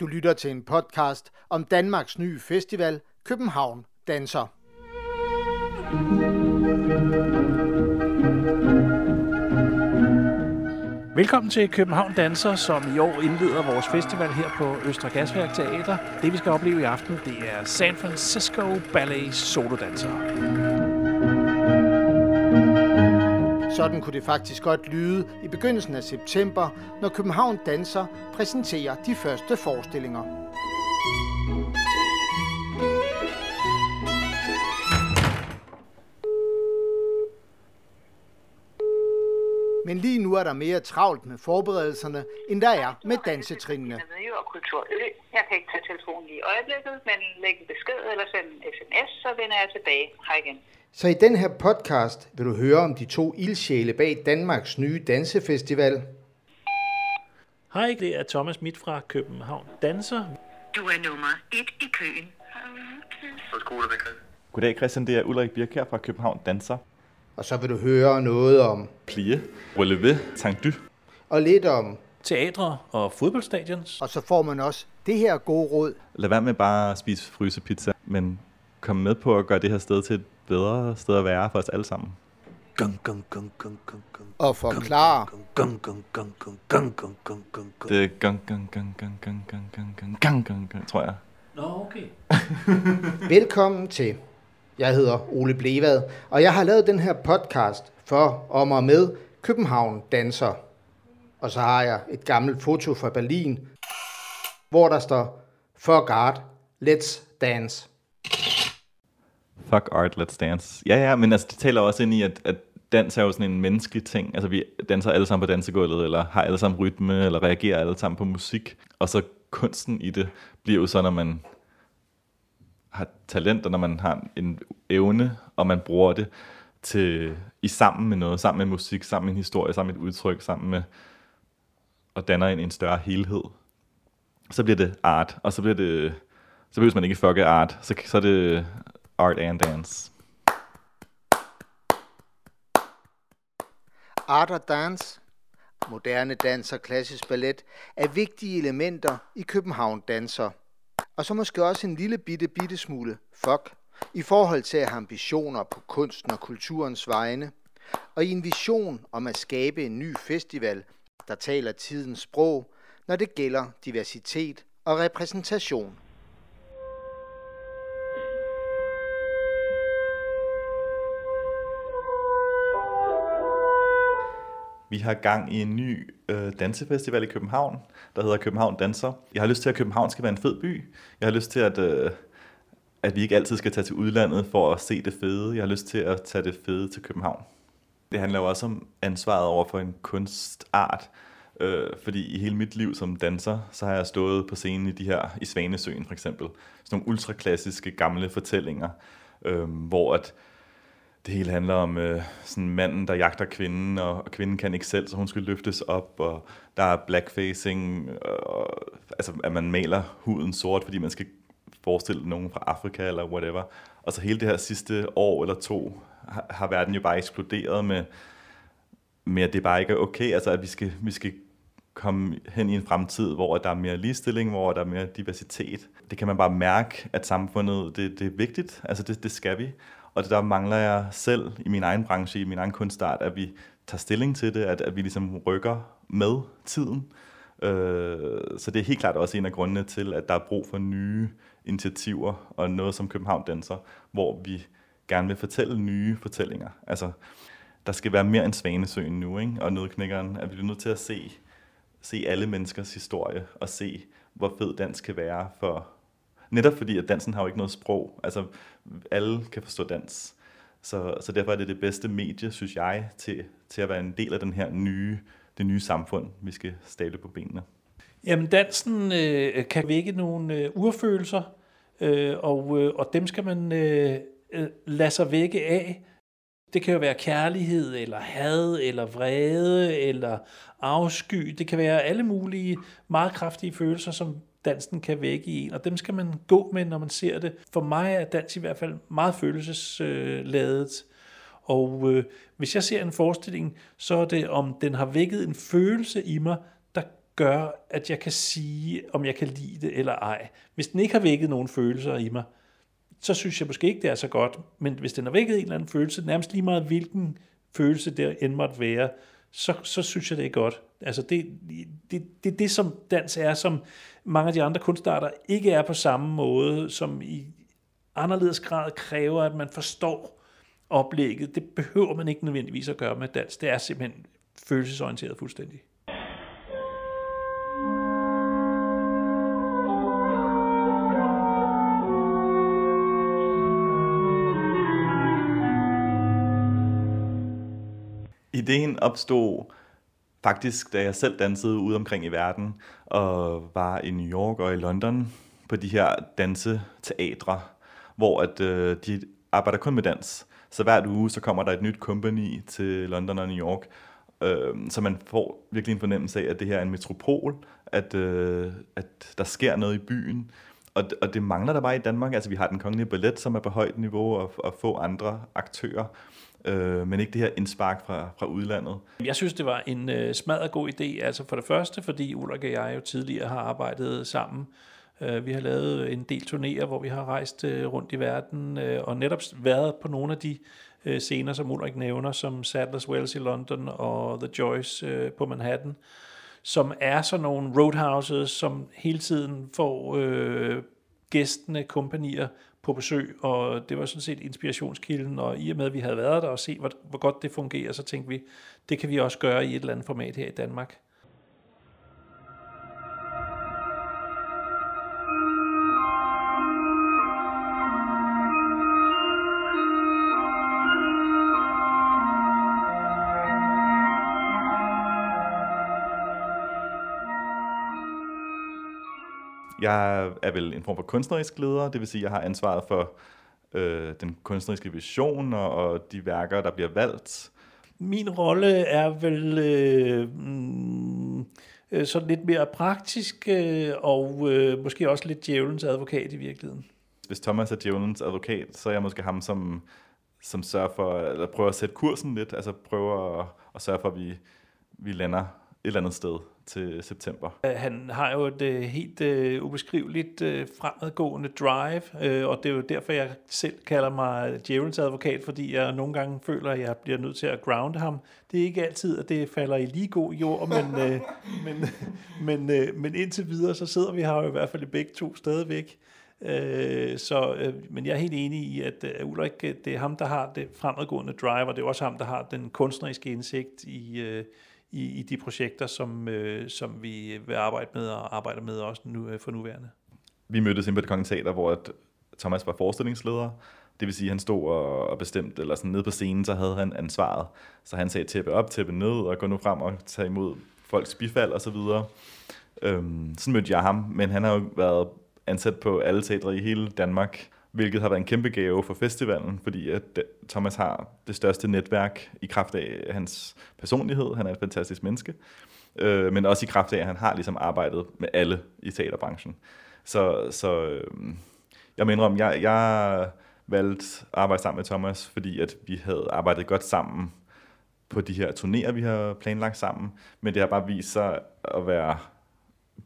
Du lytter til en podcast om Danmarks nye festival, København Danser. Velkommen til København Danser, som i år indleder vores festival her på Østre Gasværk Teater. Det vi skal opleve i aften, det er San Francisco Ballet Solodansere. Sådan kunne det faktisk godt lyde i begyndelsen af september, når København Danser præsenterer de første forestillinger. Men lige nu er der mere travlt med forberedelserne, end der er med dansetrinene. Jeg kan ikke tage telefonen lige i øjeblikket, men læg en besked eller send en sms, så vender jeg tilbage. Hej igen. Så i den her podcast vil du høre om de to ildsjæle bag Danmarks nye dansefestival. Hej, det er Thomas Midt fra København Danser. Du er nummer et i køen. Goddag Christian, det er Ulrik Birkær fra København Danser. Og så vil du høre noget om, Plie, Relevé, Tank Du. og lidt om, Teatre og fodboldstadions. og så får man også det her gode råd. Lad være med bare at spise frysepizza, men kom med på at gøre det her sted til et bedre sted at være for os alle sammen. Gung, gung, gung, gung, gung, gung. Og forklare, Gung, gung, gung, gung, gung, gung, gung, gung, gung. Det er gang, gang, gang, gang, gang, gang, gang, gang, gang, gang, gang, tror jeg. Nå, okay. velkommen til. Jeg hedder Ole Blevad, og jeg har lavet den her podcast for om og med København Danser. Og så har jeg et gammelt foto fra Berlin, hvor der står, For God, let's dance. Fuck art, let's dance. Ja, ja, men altså, det taler også ind i, at, at dans er jo sådan en menneskelig ting. Altså, vi danser alle sammen på dansegulvet, eller har alle sammen rytme, eller reagerer alle sammen på musik. Og så kunsten i det bliver jo så, når man har talent, og når man har en evne, og man bruger det til, i sammen med noget, sammen med musik, sammen med en historie, sammen med et udtryk, sammen med, og danner en, en større helhed. Så bliver det art, og så bliver det, så behøver man ikke fucke art, så, så er det art and dance. Art og dans, moderne dans og klassisk ballet er vigtige elementer i København Danser. Og så måske også en lille bitte, bitte smule fuck i forhold til at have ambitioner på kunsten og kulturens vegne. Og i en vision om at skabe en ny festival, der taler tidens sprog, når det gælder diversitet og repræsentation. Vi har gang i en ny øh, dansefestival i København, der hedder København Danser. Jeg har lyst til, at København skal være en fed by. Jeg har lyst til, at, øh, at vi ikke altid skal tage til udlandet for at se det fede. Jeg har lyst til at tage det fede til København. Det handler jo også om ansvaret over for en kunstart. Øh, fordi i hele mit liv som danser, så har jeg stået på scenen i de her, i Svanesøen for eksempel. Sådan nogle ultraklassiske gamle fortællinger, øh, hvor at det hele handler om øh, sådan manden, der jagter kvinden, og, og kvinden kan ikke selv, så hun skal løftes op, og der er blackfacing, og, altså at man maler huden sort, fordi man skal forestille nogen fra Afrika eller whatever. Og så hele det her sidste år eller to, har, har verden jo bare eksploderet med, med at det bare ikke er okay, altså at vi skal, vi skal komme hen i en fremtid, hvor der er mere ligestilling, hvor der er mere diversitet. Det kan man bare mærke, at samfundet, det, det er vigtigt, altså det, det skal vi. Og der mangler jeg selv i min egen branche, i min egen kunstart, at vi tager stilling til det, at, at vi ligesom rykker med tiden. Øh, så det er helt klart også en af grundene til, at der er brug for nye initiativer, og noget som København Danser, hvor vi gerne vil fortælle nye fortællinger. Altså, der skal være mere end Svanesøen nu, ikke? og Nødknækkeren, at vi bliver nødt til at se, se alle menneskers historie, og se, hvor fed dans kan være for... Netop fordi, at dansen har jo ikke noget sprog. Altså, alle kan forstå dans. Så, så derfor er det det bedste medie, synes jeg, til, til at være en del af den her nye, det nye samfund, vi skal stable på benene. Jamen, dansen øh, kan vække nogle øh, urfølelser, øh, og, øh, og dem skal man øh, lade sig vække af. Det kan jo være kærlighed, eller had, eller vrede, eller afsky. Det kan være alle mulige meget kraftige følelser, som dansen kan vække i en, og dem skal man gå med, når man ser det. For mig er dans i hvert fald meget følelsesladet. Og øh, hvis jeg ser en forestilling, så er det, om den har vækket en følelse i mig, der gør, at jeg kan sige, om jeg kan lide det eller ej. Hvis den ikke har vækket nogen følelser i mig, så synes jeg måske ikke, det er så godt. Men hvis den har vækket en eller anden følelse, nærmest lige meget hvilken følelse det end måtte være, så, så synes jeg, det er godt. Altså det, det, det, det, som dans er, som mange af de andre kunstarter ikke er på samme måde, som i anderledes grad kræver, at man forstår oplægget. Det behøver man ikke nødvendigvis at gøre med dans. Det er simpelthen følelsesorienteret fuldstændig. Ideen opstod faktisk, da jeg selv dansede ude omkring i verden, og var i New York og i London på de her danseteatre, hvor at, øh, de arbejder kun med dans. Så hver uge, så kommer der et nyt company til London og New York, øh, så man får virkelig en fornemmelse af, at det her er en metropol, at, øh, at der sker noget i byen, og, og det mangler der bare i Danmark. Altså, vi har den kongelige ballet, som er på højt niveau, og, og få andre aktører øh, men ikke det her indspark fra, fra udlandet. Jeg synes, det var en øh, smadret god idé, altså for det første, fordi Ulrik og jeg jo tidligere har arbejdet sammen. Øh, vi har lavet en del turnéer, hvor vi har rejst øh, rundt i verden, øh, og netop været på nogle af de øh, scener, som Ulrik nævner, som Sadler's Wells i London og The Joyce øh, på Manhattan, som er sådan nogle roadhouses, som hele tiden får øh, gæstene, kompanier på besøg, og det var sådan set inspirationskilden, og i og med, at vi havde været der og set, hvor, hvor godt det fungerer, så tænkte vi, det kan vi også gøre i et eller andet format her i Danmark. Jeg er vel en form for kunstnerisk leder, det vil sige, at jeg har ansvaret for øh, den kunstneriske vision og, og de værker, der bliver valgt. Min rolle er vel øh, mm, øh, sådan lidt mere praktisk øh, og øh, måske også lidt djævelens advokat i virkeligheden. Hvis Thomas er djævelens advokat, så er jeg måske ham, som, som sørger for, eller prøver at sætte kursen lidt, altså prøver at, at sørge for, at vi, vi lander et eller andet sted til september. Han har jo et uh, helt uh, ubeskriveligt uh, fremadgående drive, uh, og det er jo derfor, jeg selv kalder mig djævelens advokat, fordi jeg nogle gange føler, at jeg bliver nødt til at grounde ham. Det er ikke altid, at det falder i lige god jord, men, uh, men, men, uh, men indtil videre, så sidder vi her jo i hvert fald i begge to stadigvæk. Uh, så, uh, men jeg er helt enig i, at uh, Ulrik, det er ham, der har det fremadgående drive, og det er også ham, der har den kunstneriske indsigt i, uh, i, i de projekter, som, øh, som vi vil arbejde med og arbejder med også nu, øh, for nuværende. Vi mødtes inde på det kongelige Teater, hvor at Thomas var forestillingsleder. Det vil sige, at han stod og, bestemt, eller sådan nede på scenen, så havde han ansvaret. Så han sagde tæppe op, tæppe ned, og gå nu frem og tage imod folks bifald og så videre. Øhm, sådan mødte jeg ham, men han har jo været ansat på alle teatre i hele Danmark hvilket har været en kæmpe gave for festivalen, fordi at øh, Thomas har det største netværk i kraft af hans personlighed. Han er et fantastisk menneske. Øh, men også i kraft af, at han har ligesom arbejdet med alle i teaterbranchen. Så, så øh, jeg mener om, jeg, jeg valgte at arbejde sammen med Thomas, fordi at vi havde arbejdet godt sammen på de her turnéer, vi har planlagt sammen. Men det har bare vist sig at være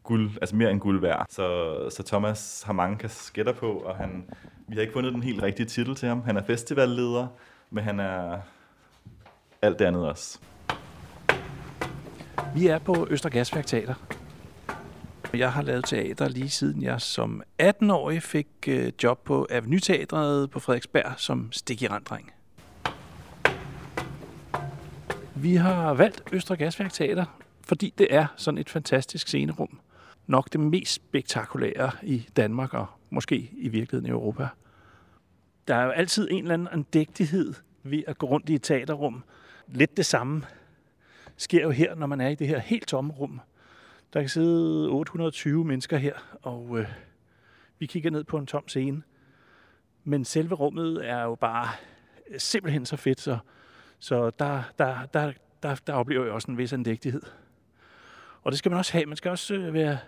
guld, altså mere end guld værd. Så, så Thomas har mange kasketter på, og han, vi har ikke fundet den helt rigtige titel til ham. Han er festivalleder, men han er alt det andet også. Vi er på Østergasværk Teater. Jeg har lavet teater lige siden jeg som 18-årig fik øh, job på Avenue Teatret på Frederiksberg som stik. Vi har valgt Østre Gasværk Teater, fordi det er sådan et fantastisk scenerum. Nok det mest spektakulære i Danmark og måske i virkeligheden i Europa. Der er jo altid en eller anden andægtighed ved at gå rundt i et teaterrum. Lidt det samme sker jo her, når man er i det her helt tomme rum. Der kan sidde 820 mennesker her, og øh, vi kigger ned på en tom scene. Men selve rummet er jo bare øh, simpelthen så fedt, så, så der, der, der, der, der oplever jeg også en vis andægtighed. Og det skal man også have. Man skal også øh, være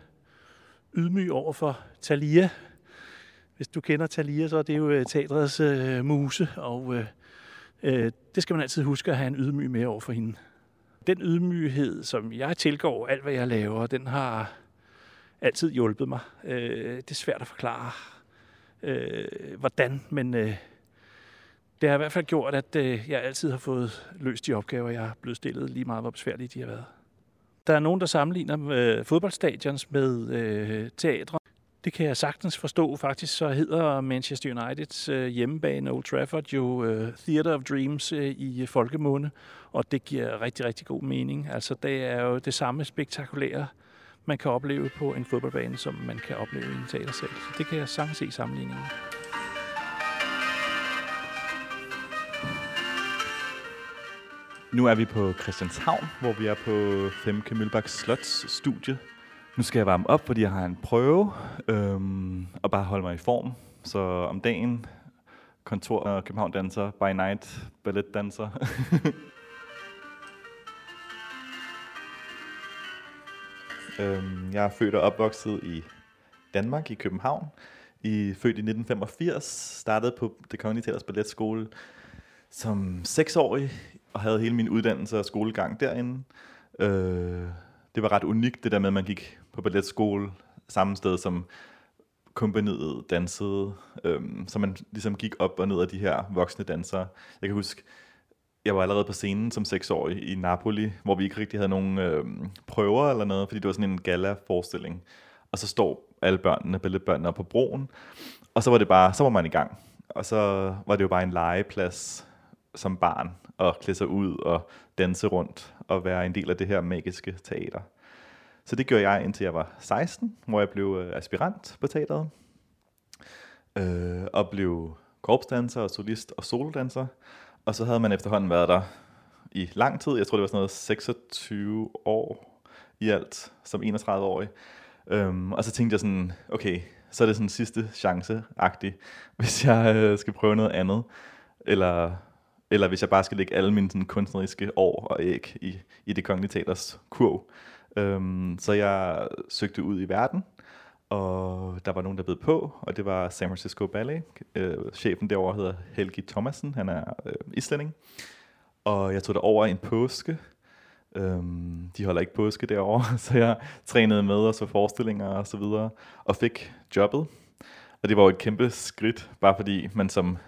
ydmyg over for Thalia. Hvis du kender Thalia, så er det jo øh, teatrets øh, muse, og øh, øh, det skal man altid huske at have en ydmyg med over for hende. den ydmyghed, som jeg tilgår alt, hvad jeg laver, den har altid hjulpet mig. Øh, det er svært at forklare, øh, hvordan, men øh, det har i hvert fald gjort, at øh, jeg altid har fået løst de opgaver, jeg er blevet stillet, lige meget hvor besværlige de har været. Der er nogen, der sammenligner øh, fodboldstadions med øh, teatre. Det kan jeg sagtens forstå. Faktisk så hedder Manchester Uniteds øh, hjemmebane Old Trafford jo øh, Theater of Dreams øh, i øh, folkemunde, og det giver rigtig, rigtig god mening. Altså det er jo det samme spektakulære, man kan opleve på en fodboldbane, som man kan opleve i en teatersal. Så det kan jeg sagtens se sammenligningen. Nu er vi på Christianshavn, hvor vi er på Femke Mølbaks Slots studie. Nu skal jeg varme op, fordi jeg har en prøve, øhm, og bare holde mig i form. Så om dagen, kontor og København danser, by night, balletdanser. øhm, jeg er født og opvokset i Danmark, i København. I, født i 1985, startede på Det Kongelige Teaters Balletskole som seksårig, og havde hele min uddannelse og skolegang derinde. Øh, det var ret unikt, det der med, at man gik på balletskole samme sted som kompaniet dansede, Øh, så man ligesom gik op og ned af de her voksne dansere. Jeg kan huske, jeg var allerede på scenen som seksårig i Napoli, hvor vi ikke rigtig havde nogen øh, prøver eller noget, fordi det var sådan en gala-forestilling. Og så står alle børnene, balletbørnene på broen, og så var det bare, så var man i gang. Og så var det jo bare en legeplads som barn, at klæde sig ud og danse rundt og være en del af det her magiske teater. Så det gjorde jeg indtil jeg var 16, hvor jeg blev øh, aspirant på teateret. Øh, og blev korpsdanser og solist og solodanser. Og så havde man efterhånden været der i lang tid. Jeg tror, det var sådan noget 26 år i alt, som 31-årig. Øhm, og så tænkte jeg sådan, okay, så er det sådan sidste chance-agtigt, hvis jeg øh, skal prøve noget andet. Eller eller hvis jeg bare skal lægge alle mine sådan, kunstneriske år og æg i, i det kongelige teaters kurv. Øhm, så jeg søgte ud i verden, og der var nogen, der bed på, og det var San Francisco Ballet. Øh, chefen derovre hedder Helgi Thomasen, han er øh, islænding. Og jeg tog over en påske. Øhm, de holder ikke påske derovre, så jeg trænede med og så forestillinger og så videre, og fik jobbet. Og det var jo et kæmpe skridt, bare fordi man som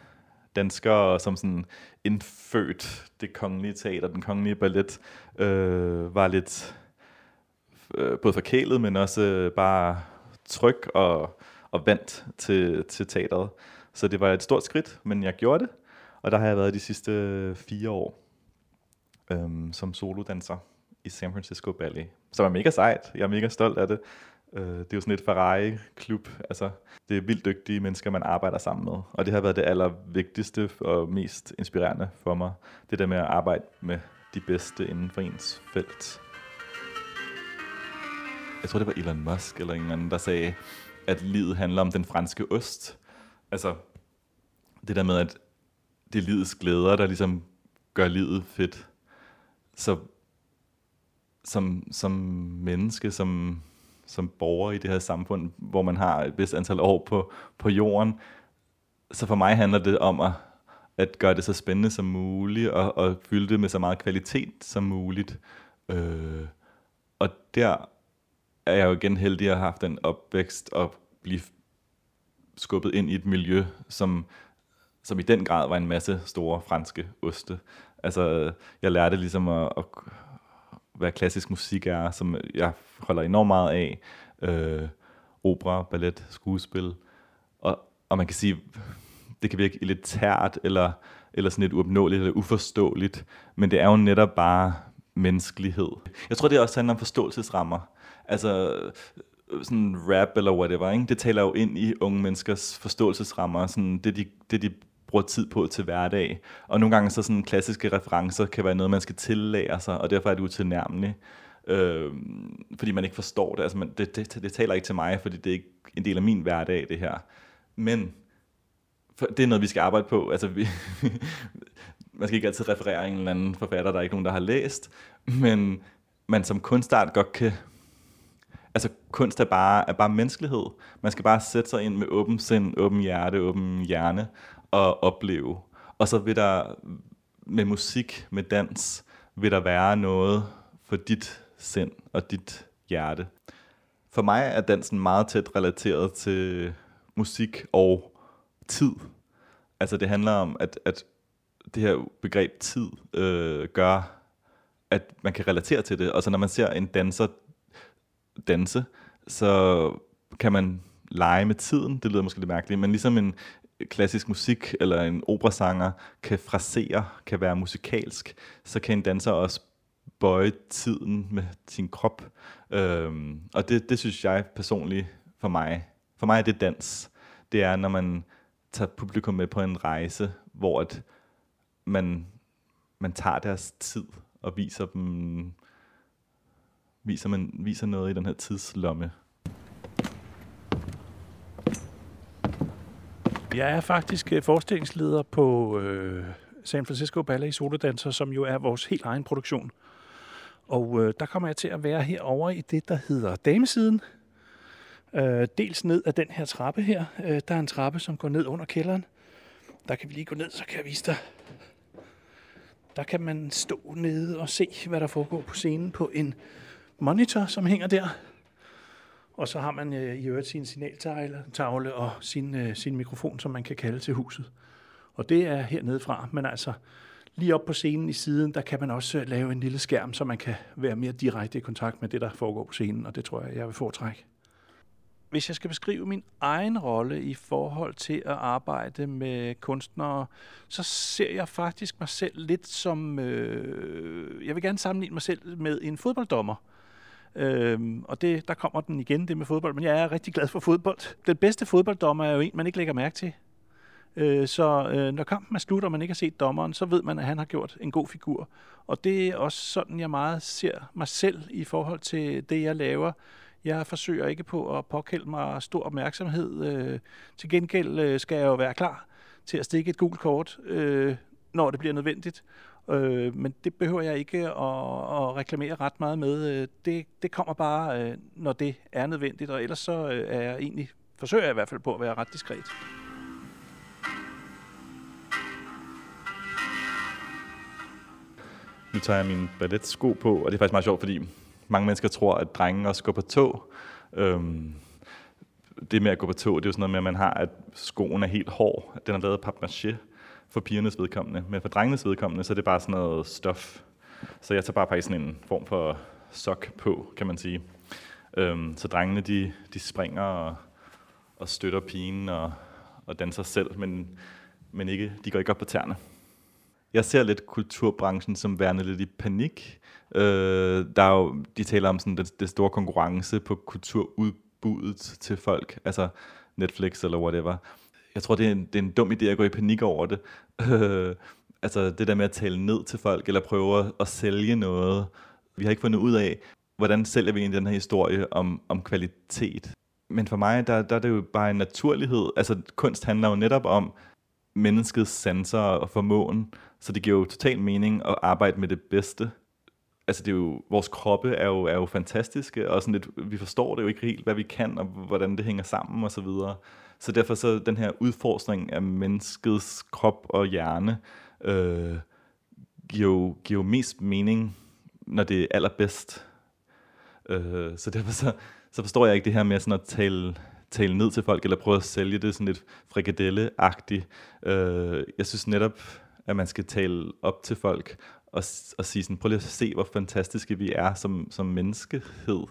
danskere, som sådan indfødt det kongelige teater, den kongelige ballet, øh, var lidt øh, både forkælet, men også øh, bare tryg og, og vant til, til teateret. Så det var et stort skridt, men jeg gjorde det, og der har jeg været de sidste øh, fire år øh, som solodanser i San Francisco Ballet. Så var mega sejt. Jeg er mega stolt af det. Øh, det er jo sådan et Ferrari-klub. Altså, det er vildt dygtige mennesker, man arbejder sammen med. Og det har været det allervigtigste og mest inspirerende for mig. Det der med at arbejde med de bedste inden for ens felt. Jeg tror, det var Elon Musk eller en anden, der sagde, at livet handler om den franske ost. Altså, det der med, at det er livets glæder, der ligesom gør livet fedt. Så som, som menneske, som som borger i det her samfund, hvor man har et vist antal år på, på jorden. Så for mig handler det om at, at gøre det så spændende som muligt, og, og fylde det med så meget kvalitet som muligt. Øh, og der er jeg jo igen heldig at have haft den opvækst og blive skubbet ind i et miljø, som, som i den grad var en masse store franske oste. Altså, jeg lærte ligesom at, at hvad klassisk musik er, som jeg holder enormt meget af. Øh, opera, ballet, skuespil. Og, og man kan sige, det kan virke lidt tært, eller, eller sådan lidt uopnåeligt, eller uforståeligt, men det er jo netop bare menneskelighed. Jeg tror, det også handler om forståelsesrammer. Altså, øh, sådan rap eller whatever, ikke? det taler jo ind i unge menneskers forståelsesrammer, sådan det, de, det de bruger tid på til hverdag. Og nogle gange så sådan klassiske referencer kan være noget, man skal tillære sig, og derfor er det utilnærmeligt. Øh, fordi man ikke forstår det. Altså man, det, det. Det taler ikke til mig, fordi det er ikke en del af min hverdag, det her. Men for, det er noget, vi skal arbejde på. Altså, vi, man skal ikke altid referere en eller anden forfatter, der er ikke nogen, der har læst, men man som kunstart godt kan altså kunst er bare, er bare menneskelighed. Man skal bare sætte sig ind med åben sind, åben hjerte, åben hjerne, at opleve. Og så vil der med musik, med dans, vil der være noget for dit sind og dit hjerte. For mig er dansen meget tæt relateret til musik og tid. Altså det handler om, at, at det her begreb tid øh, gør, at man kan relatere til det. Og så når man ser en danser danse, så kan man lege med tiden. Det lyder måske lidt mærkeligt, men ligesom en klassisk musik eller en operasanger kan frasere, kan være musikalsk, så kan en danser også bøje tiden med sin krop. Øhm, og det, det synes jeg personligt for mig, for mig er det dans. Det er, når man tager publikum med på en rejse, hvor at man, man tager deres tid og viser dem viser, man, viser noget i den her tidslomme. Jeg er faktisk øh, forestillingsleder på øh, San Francisco Ballet i Solodanser, som jo er vores helt egen produktion. Og øh, der kommer jeg til at være herovre i det, der hedder damesiden. Øh, dels ned ad den her trappe her. Øh, der er en trappe, som går ned under kælderen. Der kan vi lige gå ned, så kan jeg vise dig. Der kan man stå nede og se, hvad der foregår på scenen på en monitor, som hænger der. Og så har man øh, i øvrigt sin signaltavle og sin, øh, sin mikrofon, som man kan kalde til huset. Og det er hernede fra, men altså lige op på scenen i siden, der kan man også øh, lave en lille skærm, så man kan være mere direkte i kontakt med det, der foregår på scenen, og det tror jeg, jeg vil foretrække. Hvis jeg skal beskrive min egen rolle i forhold til at arbejde med kunstnere, så ser jeg faktisk mig selv lidt som... Øh, jeg vil gerne sammenligne mig selv med en fodbolddommer. Øhm, og det, der kommer den igen, det med fodbold. Men jeg er rigtig glad for fodbold. Den bedste fodbolddommer er jo en, man ikke lægger mærke til. Øh, så øh, når kampen er slut, og man ikke har set dommeren, så ved man, at han har gjort en god figur. Og det er også sådan, jeg meget ser mig selv i forhold til det, jeg laver. Jeg forsøger ikke på at påkælde mig stor opmærksomhed. Øh, til gengæld øh, skal jeg jo være klar til at stikke et gult kort, øh, når det bliver nødvendigt. Øh, men det behøver jeg ikke at, at reklamere ret meget med. Øh, det, det kommer bare, øh, når det er nødvendigt, og ellers så øh, er jeg egentlig, forsøger jeg i hvert fald på at være ret diskret. Nu tager jeg mine balletsko på, og det er faktisk meget sjovt, fordi mange mennesker tror, at drenge også går på tog. Øhm, det med at gå på tog, det er jo sådan noget med, at man har, at skoen er helt hård. Den er lavet af papmaché for pigernes vedkommende. Men for drengenes vedkommende, så er det bare sådan noget stof. Så jeg tager bare faktisk sådan en form for sok på, kan man sige. Øhm, så drengene, de, de springer og, og støtter pigen og, og danser selv, men, men ikke, de går ikke op på tæerne. Jeg ser lidt kulturbranchen som værende lidt i panik. Øh, der er jo, de taler om sådan det, det store konkurrence på kulturudbuddet til folk, altså Netflix eller whatever. Jeg tror, det er, en, det er en dum idé at gå i panik over det. Øh, altså det der med at tale ned til folk, eller prøve at, at sælge noget. Vi har ikke fundet ud af, hvordan sælger vi egentlig den her historie om, om kvalitet. Men for mig, der, der er det jo bare en naturlighed. Altså kunst handler jo netop om menneskets sanser og formåen, så det giver jo total mening at arbejde med det bedste. Altså det er jo, vores kroppe er jo, er jo fantastiske, og sådan lidt, vi forstår det jo ikke helt, hvad vi kan, og hvordan det hænger sammen og så videre. Så derfor så den her udforskning af menneskets krop og hjerne, øh, giver, jo, giver jo mest mening, når det er allerbedst. Øh, så derfor så, så forstår jeg ikke det her med sådan at tale, tale ned til folk, eller prøve at sælge det sådan lidt frikadelle-agtigt. Øh, jeg synes netop, at man skal tale op til folk, og, og sige sådan, prøv lige at se, hvor fantastiske vi er som, som menneskehed,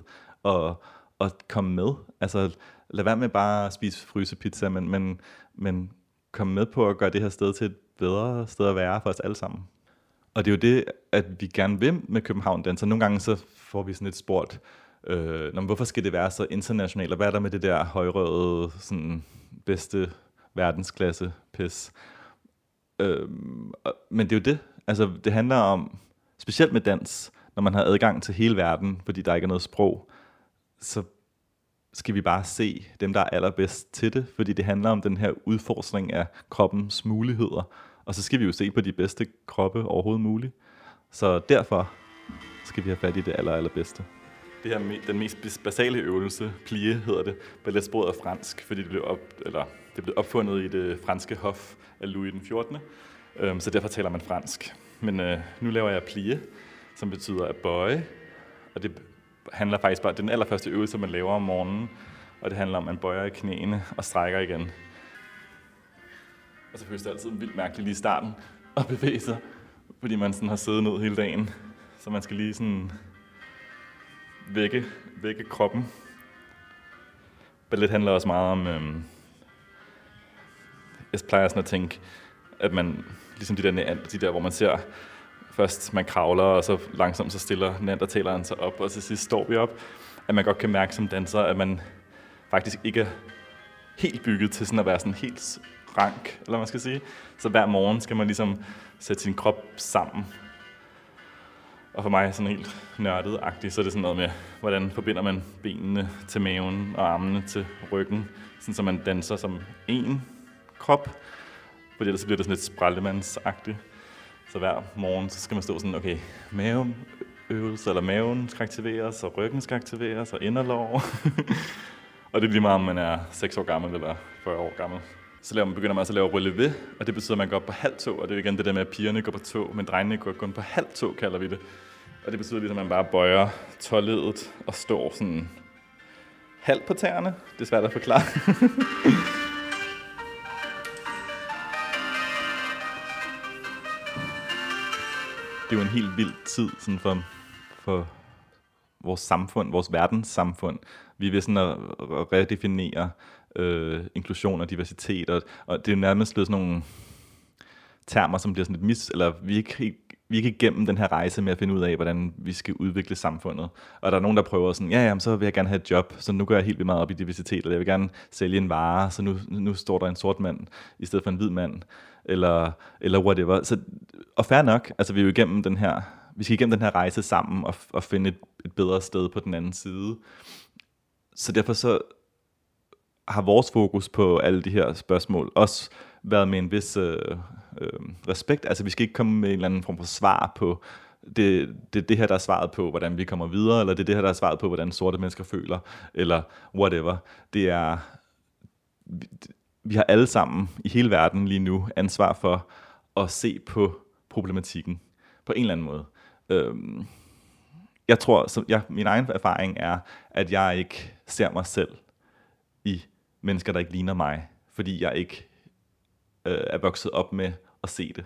og, og komme med. Altså, lad være med bare at spise frysepizza, men, men, men komme med på at gøre det her sted til et bedre sted at være for os alle sammen. Og det er jo det, at vi gerne vil med København Danser. Nogle gange så får vi sådan et spurgt, øh, men hvorfor skal det være så internationalt, og hvad er der med det der højrøde, sådan bedste verdensklasse pis? Øh, men det er jo det. Altså, det handler om, specielt med dans, når man har adgang til hele verden, fordi der ikke er noget sprog, så skal vi bare se dem, der er allerbedst til det, fordi det handler om den her udforskning af kroppens muligheder. Og så skal vi jo se på de bedste kroppe overhovedet muligt. Så derfor skal vi have fat i det aller, allerbedste. Det her den mest basale øvelse, plie hedder det, balletsporet er fransk, fordi det blev, op, eller det blev opfundet i det franske hof af Louis den 14. Øhm, så derfor taler man fransk. Men øh, nu laver jeg plie, som betyder at bøje. Og det handler faktisk bare, det er den allerførste øvelse, man laver om morgenen, og det handler om, at man bøjer i knæene og strækker igen. Og så føles det altid vildt mærkeligt lige i starten at bevæge sig, fordi man sådan har siddet ned hele dagen. Så man skal lige sådan vække, vække kroppen. Ballet handler også meget om, øhm, jeg plejer sådan at tænke, at man, ligesom de der, de der, hvor man ser først man kravler, og så langsomt så stiller neandertaleren sig op, og til sidst står vi op, at man godt kan mærke som danser, at man faktisk ikke er helt bygget til sådan at være sådan helt rank, eller man skal sige. Så hver morgen skal man ligesom sætte sin krop sammen. Og for mig er sådan helt nørdet-agtigt, så er det sådan noget med, hvordan forbinder man benene til maven og armene til ryggen, sådan så man danser som en krop, fordi ellers bliver det sådan lidt sprællemandsagtigt. Så hver morgen, så skal man stå sådan, okay, maven øvelse, eller maven skal aktiveres, og ryggen skal aktiveres, og inderlov. og det er lige meget, om man er 6 år gammel eller 40 år gammel. Så laver man, begynder man også at lave relevé, og det betyder, at man går på halv tog, og det er igen det der med, at pigerne går på tog, men drengene går kun på halv tog, kalder vi det. Og det betyder ligesom, at man bare bøjer tåledet og står sådan halvt på tæerne. Det er svært at forklare. det er jo en helt vild tid sådan for, for vores samfund, vores verdenssamfund. Vi vil sådan at redefinere øh, inklusion og diversitet, og, og det er nærmest blevet sådan nogle termer, som bliver sådan lidt mis, eller vi er ikke vi er igennem den her rejse med at finde ud af, hvordan vi skal udvikle samfundet. Og der er nogen, der prøver sådan, ja, ja, så vil jeg gerne have et job, så nu går jeg helt vildt meget op i diversitet, eller jeg vil gerne sælge en vare, så nu, nu står der en sort mand i stedet for en hvid mand, eller, eller whatever. Så, og fair nok, altså vi er jo igennem den her, vi skal igennem den her rejse sammen og, og finde et, et bedre sted på den anden side. Så derfor så har vores fokus på alle de her spørgsmål også været med en vis øh, øh, respekt. Altså vi skal ikke komme med en eller anden form for svar på, det, det det her, der er svaret på, hvordan vi kommer videre, eller det er det her, der er svaret på, hvordan sorte mennesker føler, eller whatever. Det er, vi, vi har alle sammen i hele verden lige nu ansvar for at se på problematikken på en eller anden måde. Øhm, jeg tror, så jeg, min egen erfaring er, at jeg ikke ser mig selv i mennesker, der ikke ligner mig, fordi jeg ikke øh, er vokset op med at se det.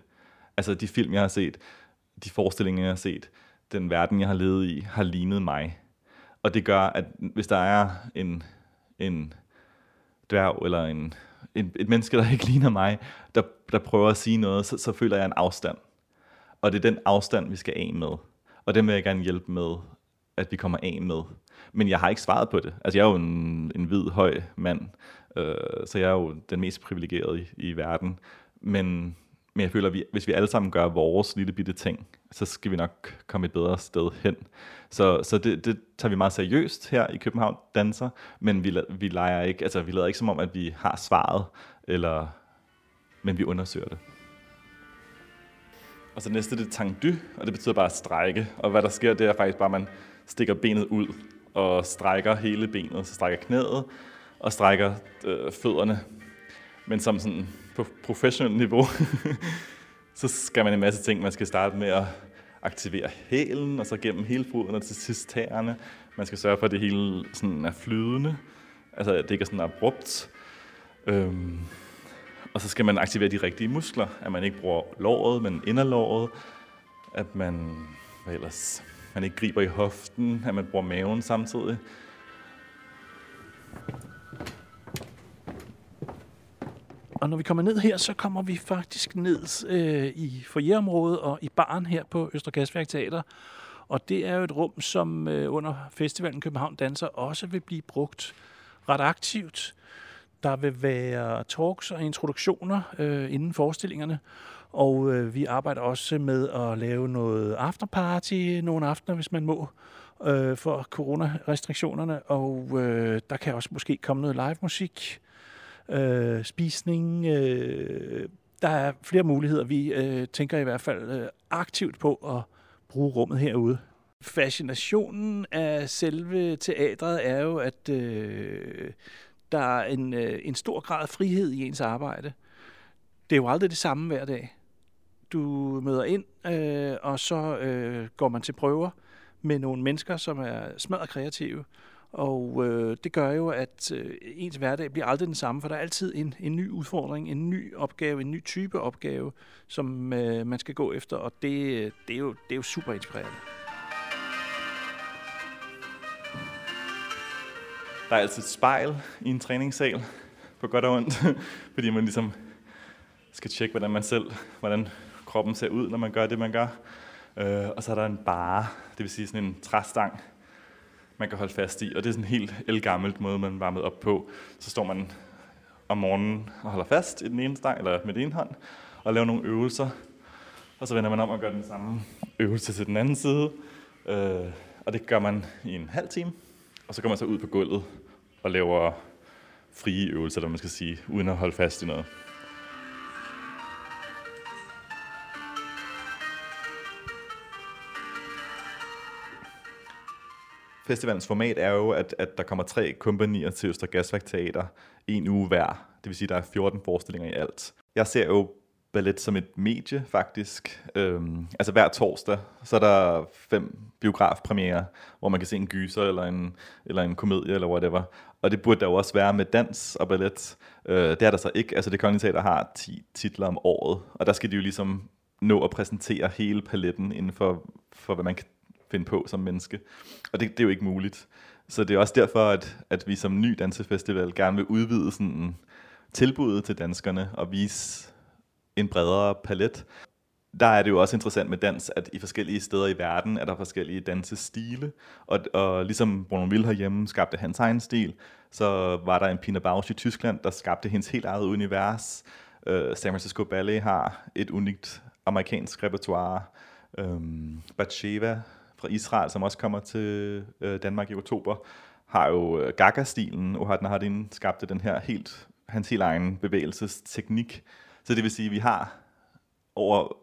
Altså de film, jeg har set, de forestillinger, jeg har set, den verden, jeg har levet i, har lignet mig. Og det gør, at hvis der er en, en dværg eller en, en, et menneske, der ikke ligner mig, der, der prøver at sige noget, så, så føler jeg en afstand. Og det er den afstand, vi skal af med. Og den vil jeg gerne hjælpe med, at vi kommer af med. Men jeg har ikke svaret på det. Altså jeg er jo en, en hvid, høj mand, øh, så jeg er jo den mest privilegerede i, i verden. Men, men jeg føler, at vi, hvis vi alle sammen gør vores lille bitte ting, så skal vi nok komme et bedre sted hen. Så, så det, det tager vi meget seriøst her i København Danser, men vi, vi leger ikke, altså vi lader ikke som om, at vi har svaret, eller, men vi undersøger det. Og så næste det er tangdy, og det betyder bare at strække. Og hvad der sker, det er faktisk bare, at man stikker benet ud og strækker hele benet, så strækker knæet og strækker øh, fødderne. Men som sådan på professionelt niveau, så skal man en masse ting. Man skal starte med at aktivere hælen, og så gennem hele foden og til sidst tæerne. Man skal sørge for, at det hele sådan er flydende, altså at det ikke er sådan abrupt. Øhm, og så skal man aktivere de rigtige muskler, at man ikke bruger låret, men inderlåret, at man, hvad ellers, man ikke griber i hoften, at man bruger maven samtidig. Og når vi kommer ned her, så kommer vi faktisk ned øh, i foyerområdet og i baren her på Østergasværk Teater. Og det er jo et rum, som øh, under festivalen København Danser også vil blive brugt ret aktivt. Der vil være talks og introduktioner øh, inden forestillingerne. Og øh, vi arbejder også med at lave noget afterparty nogle aftener, hvis man må, øh, for coronarestriktionerne. Og øh, der kan også måske komme noget live musik øh, spisning. Øh, der er flere muligheder. Vi øh, tænker i hvert fald øh, aktivt på at bruge rummet herude. Fascinationen af selve teatret er jo, at øh, der er en, øh, en stor grad af frihed i ens arbejde. Det er jo aldrig det samme hver dag. Du møder ind, øh, og så øh, går man til prøver med nogle mennesker, som er smadret kreative. Og øh, det gør jo, at øh, ens hverdag bliver aldrig den samme, for der er altid en, en ny udfordring, en ny opgave, en ny type opgave, som øh, man skal gå efter, og det, det, er jo, det er jo super inspirerende. Der er altid et spejl i en træningssal, på godt og ondt, fordi man ligesom skal tjekke, hvordan man selv, hvordan kroppen ser ud, når man gør det, man gør. Øh, og så er der en bare, det vil sige sådan en træstang, man kan holde fast i, og det er sådan en helt elgammelt måde, man varmet op på. Så står man om morgenen og holder fast i den ene stang, eller med den ene hånd, og laver nogle øvelser, og så vender man om og gør den samme øvelse til den anden side. Øh, og det gør man i en halv time, og så går man så ud på gulvet og laver frie øvelser, der man skal sige, uden at holde fast i noget. Festivalens format er jo, at, at der kommer tre kompanier til Øster Gasværk Teater en uge hver. Det vil sige, at der er 14 forestillinger i alt. Jeg ser jo ballet som et medie, faktisk. Øhm, altså hver torsdag, så er der fem biografpremiere, hvor man kan se en gyser, eller en, eller en komedie, eller whatever. Og det burde der jo også være med dans og ballet. Øh, det er der så ikke. Altså det Kongelige Teater har 10 titler om året, og der skal de jo ligesom nå at præsentere hele paletten inden for, for hvad man kan finde på som menneske. Og det, det er jo ikke muligt. Så det er også derfor, at, at vi som ny dansefestival gerne vil udvide sådan tilbuddet til danskerne og vise en bredere palet. Der er det jo også interessant med dans, at i forskellige steder i verden er der forskellige dansestile. Og, og ligesom Bruno Will herhjemme skabte hans egen stil, så var der en Pina Bausch i Tyskland, der skabte hendes helt eget univers. Uh, San Francisco Ballet har et unikt amerikansk repertoire. Um, Batsheva fra Israel, som også kommer til øh, Danmark i oktober, har jo øh, Gaga-stilen. og har den skabte den her helt, hans helt egen bevægelsesteknik. Så det vil sige, at vi har over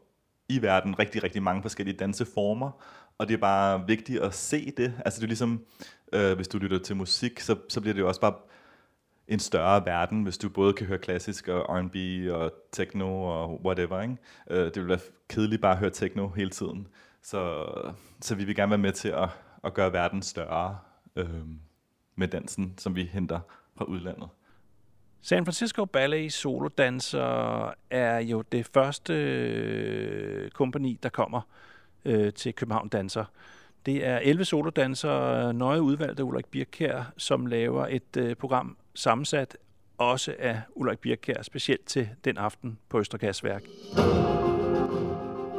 i verden rigtig, rigtig mange forskellige danseformer, og det er bare vigtigt at se det. Altså det er ligesom, øh, hvis du lytter til musik, så, så bliver det jo også bare en større verden, hvis du både kan høre klassisk og R&B og techno og whatever. Ikke? Øh, det vil være kedeligt bare at høre techno hele tiden. Så, så vi vil gerne være med til at, at gøre verden større øh, med dansen, som vi henter fra udlandet. San Francisco Ballet Solodanser er jo det første øh, kompani, der kommer øh, til København Danser. Det er 11 solodansere, øh, nøje udvalgt af Ulrik Birkær, som laver et øh, program sammensat også af Ulrik Birkær, specielt til den aften på Østergasværk.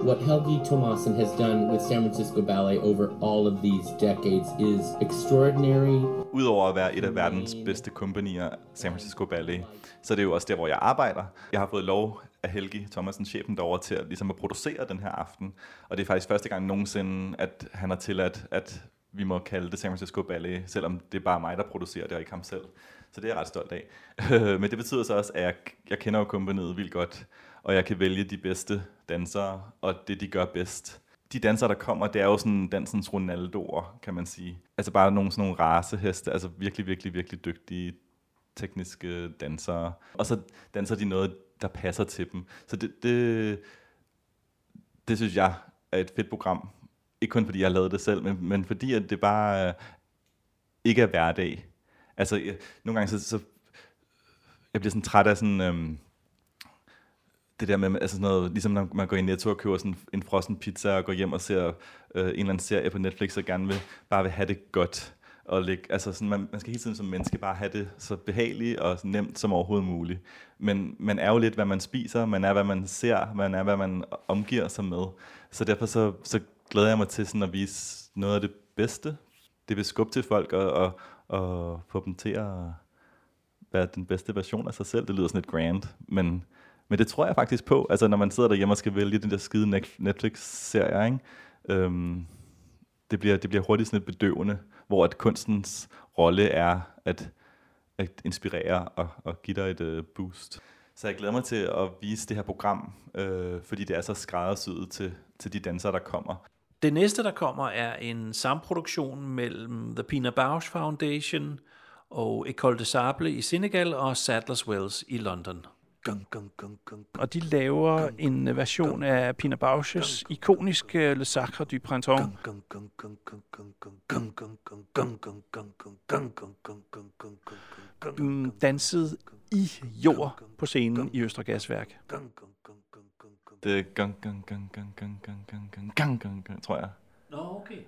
What Helgi Tomasen has done with San Francisco Ballet over all of these decades is extraordinary. Udover at være et af verdens bedste kompanier, San Francisco Ballet, så er det jo også der, hvor jeg arbejder. Jeg har fået lov af Helgi Thomasen, chefen derovre, til at, ligesom at producere den her aften. Og det er faktisk første gang nogensinde, at han har tilladt, at vi må kalde det San Francisco Ballet, selvom det er bare mig, der producerer det, og ikke ham selv. Så det er jeg ret stolt af. Men det betyder så også, at jeg, jeg kender jo kompaniet vildt godt, og jeg kan vælge de bedste dansere, og det de gør bedst. De dansere, der kommer, det er jo sådan dansens Ronaldoer, kan man sige. Altså bare nogle sådan nogle raceheste, altså virkelig, virkelig, virkelig dygtige tekniske dansere. Og så danser de noget, der passer til dem. Så det, det, det synes jeg er et fedt program. Ikke kun fordi jeg har lavet det selv, men, men fordi at det bare øh, ikke er hverdag. Altså, jeg, nogle gange så, så jeg bliver sådan træt af sådan, øhm, det der med, altså sådan noget, ligesom når man går i Netto og køber sådan en frossen pizza og går hjem og ser øh, en eller anden serie på Netflix og gerne vil, bare vil have det godt. Og lægge, altså sådan, man, man skal hele tiden som menneske bare have det så behageligt og så nemt som overhovedet muligt. Men man er jo lidt, hvad man spiser, man er, hvad man ser, man er, hvad man omgiver sig med. Så derfor så, så glæder jeg mig til sådan at vise noget af det bedste. Det vil skubbe til folk og, og, og få dem til at være den bedste version af sig selv. Det lyder sådan lidt grand, men, men det tror jeg faktisk på. Altså når man sidder derhjemme og skal vælge den der skide Netflix-serie, ikke? Øhm, det, bliver, det bliver hurtigt sådan lidt bedøvende, hvor at kunstens rolle er at, at inspirere og, og give dig et øh, boost. Så jeg glæder mig til at vise det her program, øh, fordi det er så skræddersyet til, til de dansere, der kommer. Det næste, der kommer, er en samproduktion mellem The Pina Bausch Foundation og École de Sable i Senegal og Sadler's Wells i London og de laver en version af Pina Bausch's ikoniske Le Sacre du Printemps. Mm, danset i jord på scenen i Østre Gasværk. Det er gang, gang, gang, gang, gang, gang, gang, gang, gang, gang, gang, tror jeg. Nå, okay.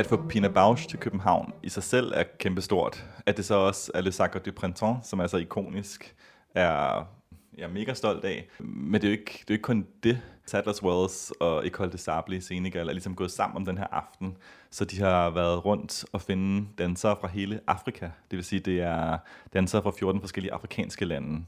At få Pina Bausch til København i sig selv er kæmpestort. At det så også er Le Sacre du Printemps, som er så ikonisk, er jeg er mega stolt af. Men det er jo ikke, det er jo ikke kun det. Sadler's Wells og Ecole de Sable i Senegal er ligesom gået sammen om den her aften. Så de har været rundt og finde dansere fra hele Afrika. Det vil sige, det er dansere fra 14 forskellige afrikanske lande.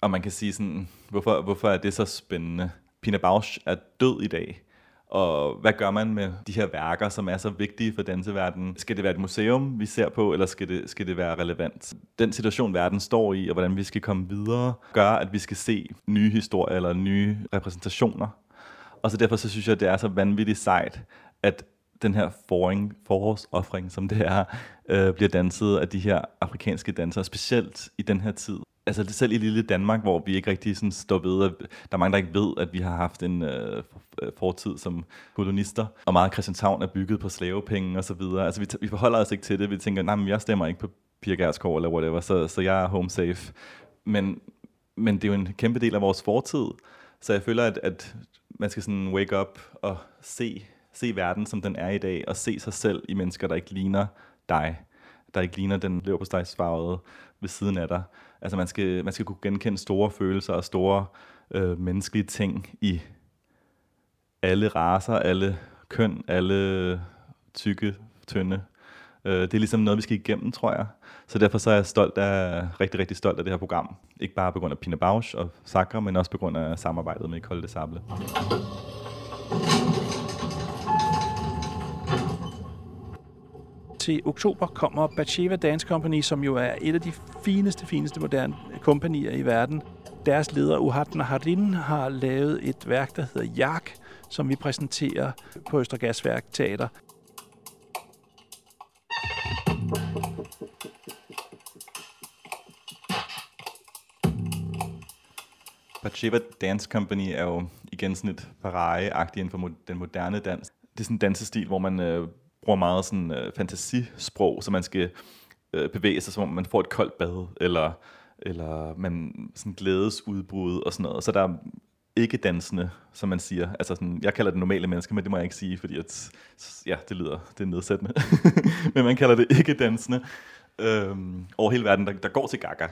Og man kan sige sådan, hvorfor, hvorfor er det så spændende? Pina Bausch er død i dag. Og hvad gør man med de her værker, som er så vigtige for danseverdenen? Skal det være et museum, vi ser på, eller skal det, skal det være relevant? Den situation, verden står i, og hvordan vi skal komme videre, gør, at vi skal se nye historier eller nye repræsentationer. Og så derfor så synes jeg, det er så vanvittigt sejt, at den her foring, forårsoffring, som det er, øh, bliver danset af de her afrikanske dansere, specielt i den her tid altså selv i lille Danmark, hvor vi ikke rigtig sådan står ved, at der er mange, der ikke ved, at vi har haft en øh, øh fortid som kolonister, og meget af Christianshavn er bygget på slavepenge og så videre. Altså vi, vi forholder os ikke til det, vi tænker, nej, men jeg stemmer ikke på Pia Gerskov eller whatever, så, så jeg er home safe. Men, men det er jo en kæmpe del af vores fortid, så jeg føler, at, at man skal sådan wake up og se, se verden, som den er i dag, og se sig selv i mennesker, der ikke ligner dig, der ikke ligner den leverpostejsfarvede ved siden af dig. Altså man skal, man skal kunne genkende store følelser og store øh, menneskelige ting i alle raser, alle køn, alle tykke, tynde. Øh, det er ligesom noget, vi skal igennem, tror jeg. Så derfor så er jeg stolt af, rigtig, rigtig stolt af det her program. Ikke bare på grund af Pina Bausch og Sakra, men også på grund af samarbejdet med Ecole de Sable. Til oktober kommer Batsheva Dance Company, som jo er et af de fineste, fineste moderne kompanier i verden. Deres leder, Uhat Naharin, har lavet et værk, der hedder Jak, som vi præsenterer på Østergasværk Teater. Batsheva Dance Company er jo igen sådan et pareje inden for den moderne dans. Det er sådan en dansestil, hvor man øh, bruger meget sådan øh, fantasisprog, så man skal øh, bevæge sig, som om man får et koldt bad, eller, eller man sådan glædesudbrud og sådan noget. Så der er ikke dansende, som man siger. Altså sådan, jeg kalder det normale mennesker, men det må jeg ikke sige, fordi at, ja, det lyder det er nedsættende. men man kalder det ikke dansende øhm, over hele verden, der, der går til gaga.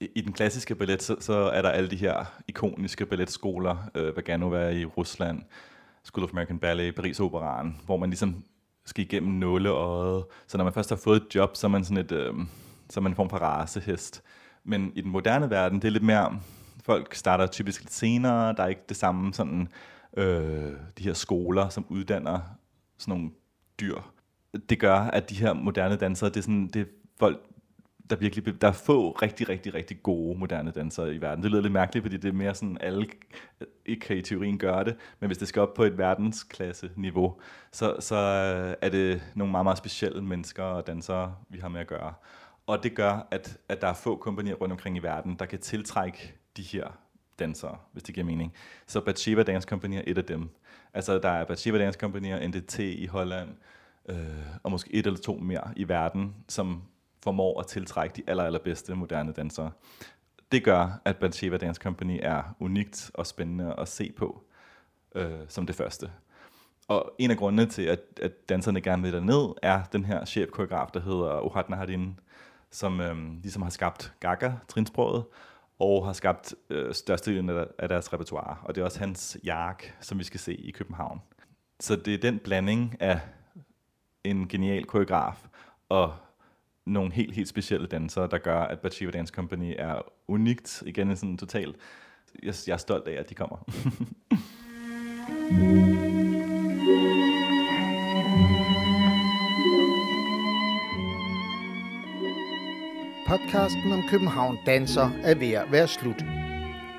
I, I den klassiske ballet, så, så er der alle de her ikoniske balletskoler, øh, Vaganova i Rusland, School of American Ballet, Paris Operaren, hvor man ligesom skal igennem nåleøjet. Så når man først har fået et job, så er man sådan et, øh, så er man en form for rasehest. Men i den moderne verden, det er lidt mere, folk starter typisk lidt senere, der er ikke det samme sådan, øh, de her skoler, som uddanner sådan nogle dyr. Det gør, at de her moderne dansere, det er, sådan, det er folk, der virkelig, der er få rigtig, rigtig, rigtig gode moderne dansere i verden. Det lyder lidt mærkeligt, fordi det er mere sådan, alle ikke kan i teorien gøre det, men hvis det skal op på et verdensklasse niveau, så, så øh, er det nogle meget, meget specielle mennesker og dansere, vi har med at gøre. Og det gør, at, at der er få kompanier rundt omkring i verden, der kan tiltrække de her dansere, hvis det giver mening. Så Batsheva Dance Company er et af dem. Altså, der er Batsheva Dance Company og NDT i Holland, øh, og måske et eller to mere i verden, som formår at tiltrække de aller, allerbedste moderne dansere. Det gør, at Batsheva Dance Company er unikt og spændende at se på øh, som det første. Og en af grundene til, at, at danserne gerne vil derned, er den her chefkoreograf, der hedder Ohad Nahadin, som øh, ligesom har skabt Gaga, trinsproget, og har skabt øh, størstedelen af, af deres repertoire. Og det er også hans jark, som vi skal se i København. Så det er den blanding af en genial koreograf og nogle helt, helt specielle dansere, der gør, at Batsheva Dance Company er unikt. Igen sådan totalt. Jeg, jeg er stolt af, at de kommer. Podcasten om København Danser er ved at være slut.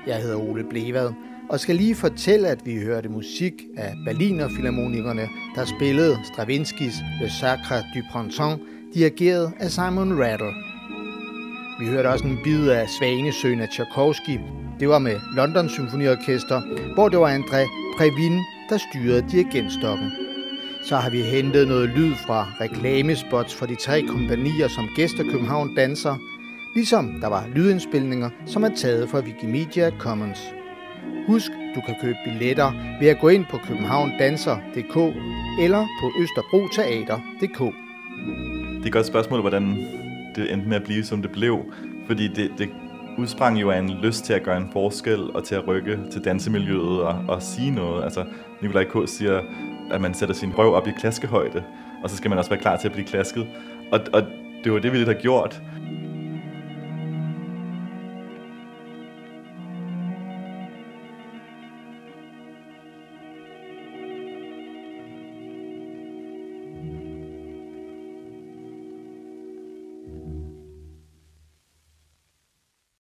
Jeg hedder Ole Blevad, og skal lige fortælle, at vi hørte musik af Berliner Philharmonikerne, der spillede Stravinskis Le Sacre du Printemps, dirigeret af Simon Rattle. Vi hørte også en bid af Svanesøen af Tchaikovsky. Det var med London Symfoniorkester, hvor det var André Previn, der styrede dirigentstokken. Så har vi hentet noget lyd fra reklamespots for de tre kompanier, som gæster København danser, ligesom der var lydindspilninger, som er taget fra Wikimedia Commons. Husk, du kan købe billetter ved at gå ind på københavndanser.dk eller på østerbroteater.dk. Det er et godt spørgsmål, hvordan det endte med at blive, som det blev. Fordi det, det udsprang jo af en lyst til at gøre en forskel og til at rykke til dansemiljøet og, og sige noget. Altså, Nikolaj K. siger, at man sætter sin røv op i klaskehøjde, og så skal man også være klar til at blive klasket. Og, og det var det, vi lidt har gjort.